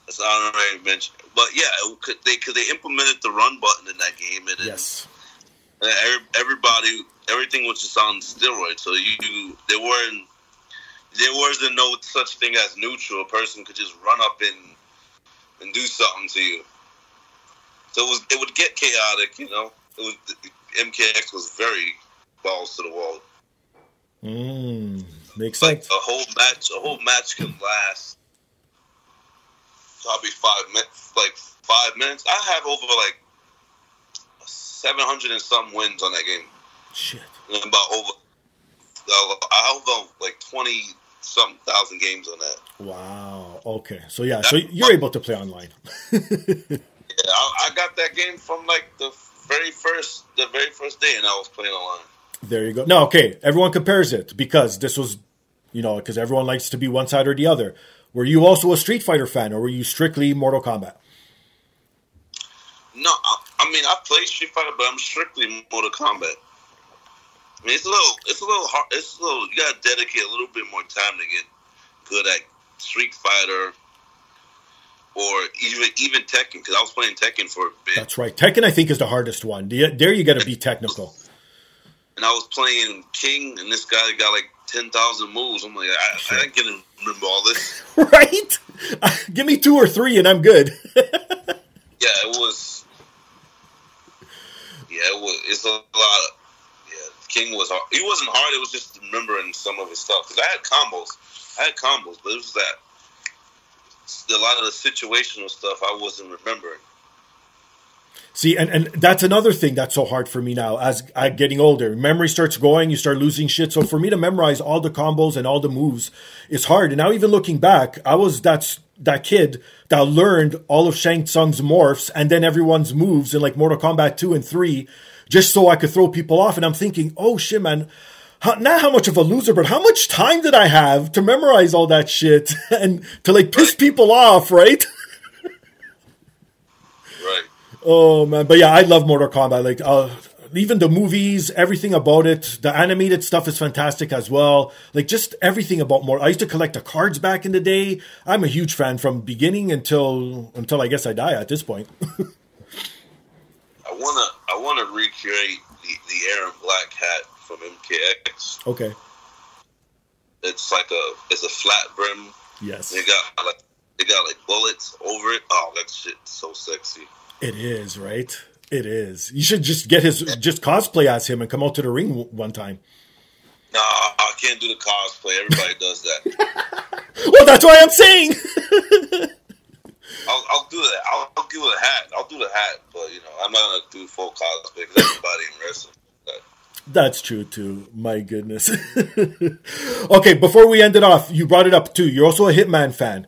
It's honorary mention. But yeah, could, they because they implemented the run button in that game, and, Yes. everybody, everything was just on steroids. So you, there weren't, there wasn't no such thing as neutral. A person could just run up and and do something to you. So it was, it would get chaotic, you know. It was MKX was very balls to the wall. Mm, makes like sense. a whole match a whole match can last probably five minutes like five minutes i have over like 700 and some wins on that game Shit. and about over uh, i over like 20 something thousand games on that Wow. Okay. So yeah. So you're able to play online. [laughs] yeah I, I got that game from like the very first the very first day and i was playing online There you go. No. Okay. Everyone compares it because this was, you know, because everyone likes to be one side or the other. Were you also a Street Fighter fan, or were you strictly Mortal Kombat? no I, I mean i play street fighter but i'm strictly mortal kombat I mean, it's a little, it's a little hard. It's a little. You gotta dedicate a little bit more time to get good at Street Fighter, or even even Tekken. Because I was playing Tekken for a bit, That's right. Tekken, I think, is the hardest one. There, you got to be technical. and I was playing King, and this guy got like ten thousand moves. I'm like, I, I can't remember all this. [laughs] right? [laughs] Give me two or three, and I'm good. [laughs] Yeah, it was. Yeah, it was. It's a lot. Of, King was. hard. He wasn't hard. It was just remembering some of his stuff. Because I had combos. I had combos, but it was that a lot of the situational stuff I wasn't remembering. See, and, and that's another thing that's so hard for me now as I'm getting older. Memory starts going, you start losing shit. So for me to memorize all the combos and all the moves is hard. And now even looking back, I was that that kid that learned all of Shang Tsung's morphs and then everyone's moves in like Mortal Kombat 2 and 3 just so I could throw people off. And I'm thinking, oh shit, man, how, not how much of a loser, but how much time did I have to memorize all that shit [laughs] and to like piss people off, right? Right. Oh man, but yeah, I love Mortal Kombat. Like, uh, even the movies, everything about it, the animated stuff is fantastic as well. Like, just everything about more. I used to collect the cards back in the day. I'm a huge fan from beginning until until I guess I die at this point. [laughs] I wanna I wanna recreate the, the Erron Black hat from MKX. okay. It's like a it's a flat brim. Yes, They got like they got like bullets over it. Oh, that shit's so sexy. it is right. It is. You should just get his just cosplay as him and come out to the ring w- one time. Nah, I can't do the cosplay. Everybody does that. [laughs] Well, that's why I'm saying. [laughs] I'll, I'll do that. I'll, I'll do the hat. I'll do the hat, but you know, I'm not gonna do full cosplay because everybody in wrestling. that. That's true too. My goodness. [laughs] okay, before we end it off, you brought it up too. You're also a Hitman fan.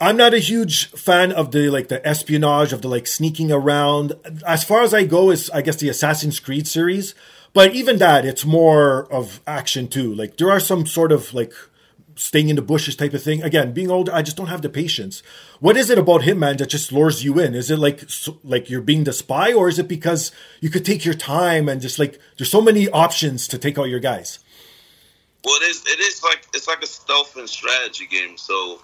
I'm not a huge fan of the like the espionage of the like sneaking around. As far as I go is I guess the Assassin's Creed series, but even that it's more of action too. Like there are some sort of like staying in the bushes type of thing. Again, being older, I just don't have the patience. What is it about Hitman that just lures you in? Is it like like you're being the spy, or is it because you could take your time and just like there's so many options to take out your guys? Well, it is. It is like it's like a stealth and strategy game. So,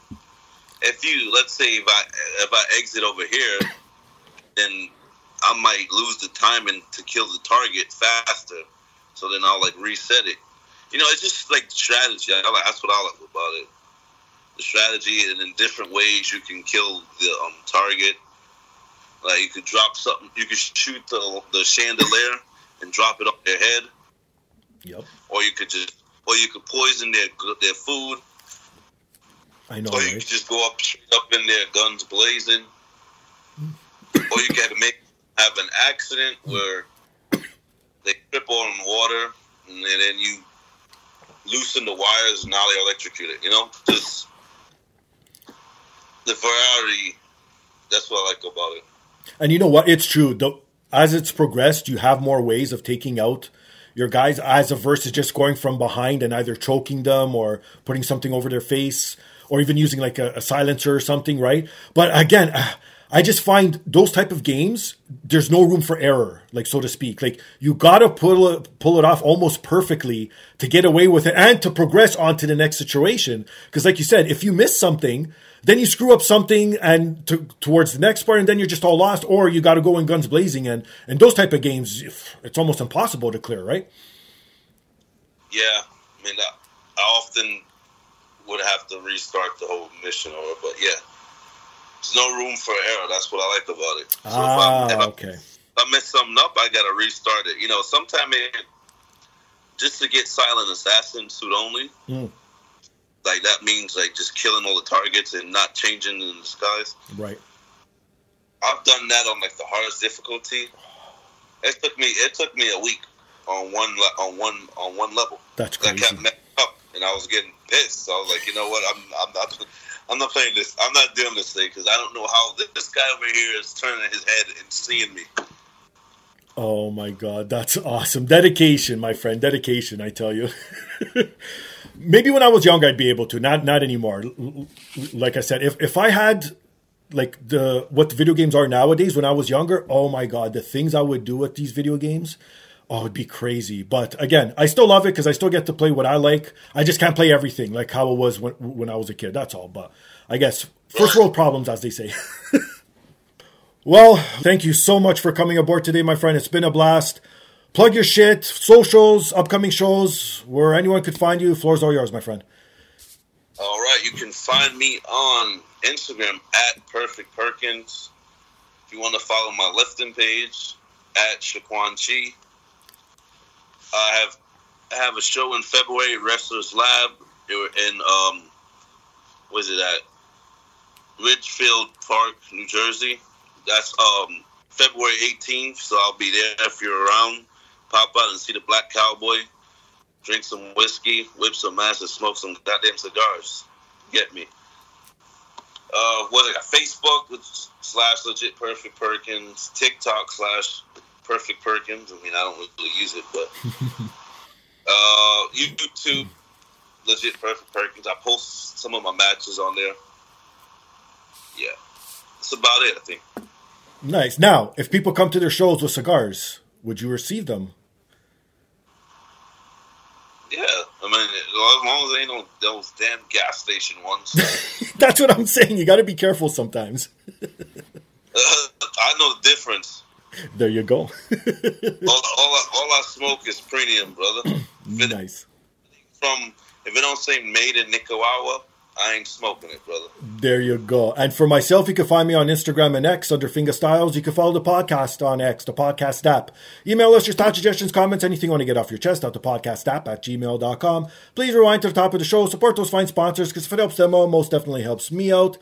if you let's say if I if I exit over here, then I might lose the timing to kill the target faster. So then I'll like reset it. You know, it's just like strategy. I like that's what I like about it. The strategy, and in different ways you can kill the um, target. Like you could drop something, you could shoot the the chandelier and drop it on their head Yep, or you could just, or you could poison their their food, I know, or you could just go up straight up in there, guns blazing, or you could make have an accident where they trip on water and then you loosen the wires and now they're electrocuted. You know, just the variety. That's what I like about it. And you know what? It's true. The, as it's progressed, you have more ways of taking out your guys as a versus just going from behind and either choking them or putting something over their face or even using like a, a silencer or something, right? But again, I just find those type of games, there's no room for error, like so to speak. Like you gotta pull it, pull it off almost perfectly to get away with it and to progress on to the next situation. Because like you said, if you miss something, then you screw up something and to, towards the next part, and then you're just all lost, or you got to go in guns blazing. And and those type of games, it's almost impossible to clear, right? Yeah, I mean, I, I often would have to restart the whole mission, or but yeah, there's no room for error. That's what I like about it. So if, I, if, Ah, I, okay. if I mess something up, I gotta restart it. You know, sometimes just to get silent assassin suit only, Mm. like that means like just killing all the targets and not changing in the skies. Right. I've done that on like the hardest difficulty. It took me it took me a week on one le- on one on one level. That's I kept messing up, and I was getting pissed. So I was like, you know what? I'm I'm not I'm not playing this. I'm not doing this thing because I don't know how this, guy over here is turning his head and seeing me. Oh my god, that's awesome. Dedication, my friend. Dedication, I tell you. [laughs] Maybe when I was young I'd be able to, not not anymore. Like I said, if if I had like the what the video games are nowadays when I was younger, oh my god, the things I would do with these video games, oh, it'd be crazy. But again, I still love it because I still get to play what I like. I just can't play everything like how it was when when I was a kid. That's all. But I guess first world problems, as they say. [laughs] Well, thank you so much for coming aboard today, my friend. It's been a blast. Plug your shit, socials, upcoming shows, where anyone could find you. Floor's all yours, my friend. All right, you can find me on Instagram at Perfect Perkins. If you want to follow my lifting page at Shaquan Chi. I have I have a show in February, Wrestlers Lab. In um, was it at Ridgefield Park, New Jersey. That's um, February 18th, so I'll be there if you're around. Pop out and see the Black Cowboy. Drink some whiskey, whip some ass, and smoke some goddamn cigars. Get me. Uh, what I got? Facebook slash legit perfect Perkins, TikTok slash perfect Perkins. I mean, I don't really use it, but [laughs] uh, YouTube legit perfect Perkins. I post some of my matches on there. Yeah, that's about it. I think. Nice. Now, if people come to their shows with cigars, would you receive them? Yeah, I mean, as long as they ain't no those damn gas station ones. [laughs] That's what I'm saying. You got to be careful sometimes. uh, [laughs] I know the difference. [laughs] There you go. [laughs] all, all, I, all I smoke is premium, brother. [clears throat] nice. From if it don't say made in Nicaragua, I ain't smoking it, brother. There you go. And for myself, you can find me on Instagram and X under Fingastylz. You can follow the podcast on X, dapodcastdap. Email us your thoughts, suggestions, comments, anything you want to get off your chest at dapodcastdap at gmail.com. Please rewind to the top of the show. Support those fine sponsors because if it helps them out, most definitely helps me out.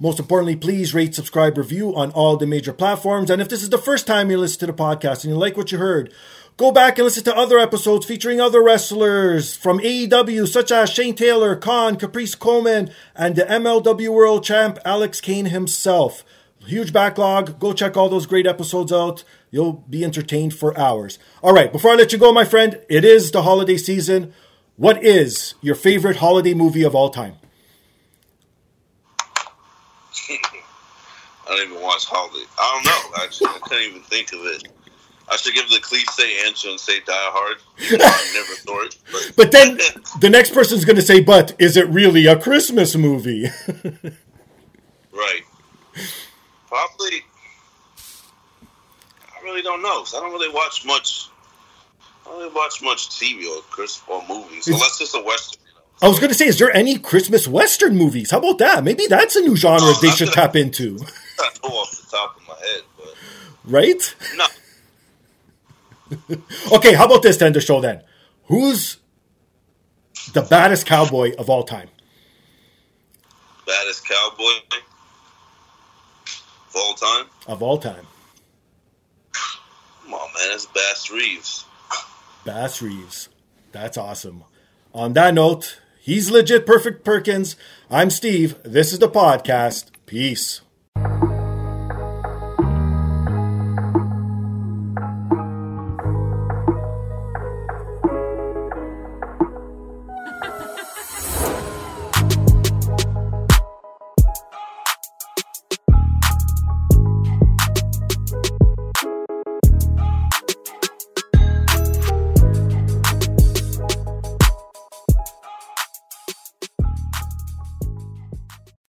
Most importantly, please rate, subscribe, review on all the major platforms. And if this is the first time you listen to the podcast and you like what you heard, Go back and listen to other episodes featuring other wrestlers from AEW, such as Shane Taylor, Kaun, Caprice Coleman, and the MLW World Champ Alex Kane himself. Huge backlog. Go check all those great episodes out. You'll be entertained for hours. All right, before I let you go, my friend, it is the holiday season. What is your favorite holiday movie of all time? I don't even watch holiday. I don't know. Actually, I can't even think of it. I should give the cliche answer and say Die Hard. I never thought. But, [laughs] but then [laughs] the next person's going to say, "But is it really a Christmas movie?" [laughs] right. Probably. I really don't know. I don't really watch much. I don't really watch much TV or Christmas or movies unless it's a western. I was going to say, is there any Christmas Western movies? How about that? Maybe that's a new genre they should tap into. I know off the top of my head, but right? No, [laughs] okay, how about this to show then? Who's the baddest cowboy of all time? Baddest cowboy of all time? Of all time. Come on, man, it's Bass Reeves. Bass Reeves. That's awesome. On that note, he's legit perfect Perkins. I'm Steve. This is the podcast. Peace. Thank you.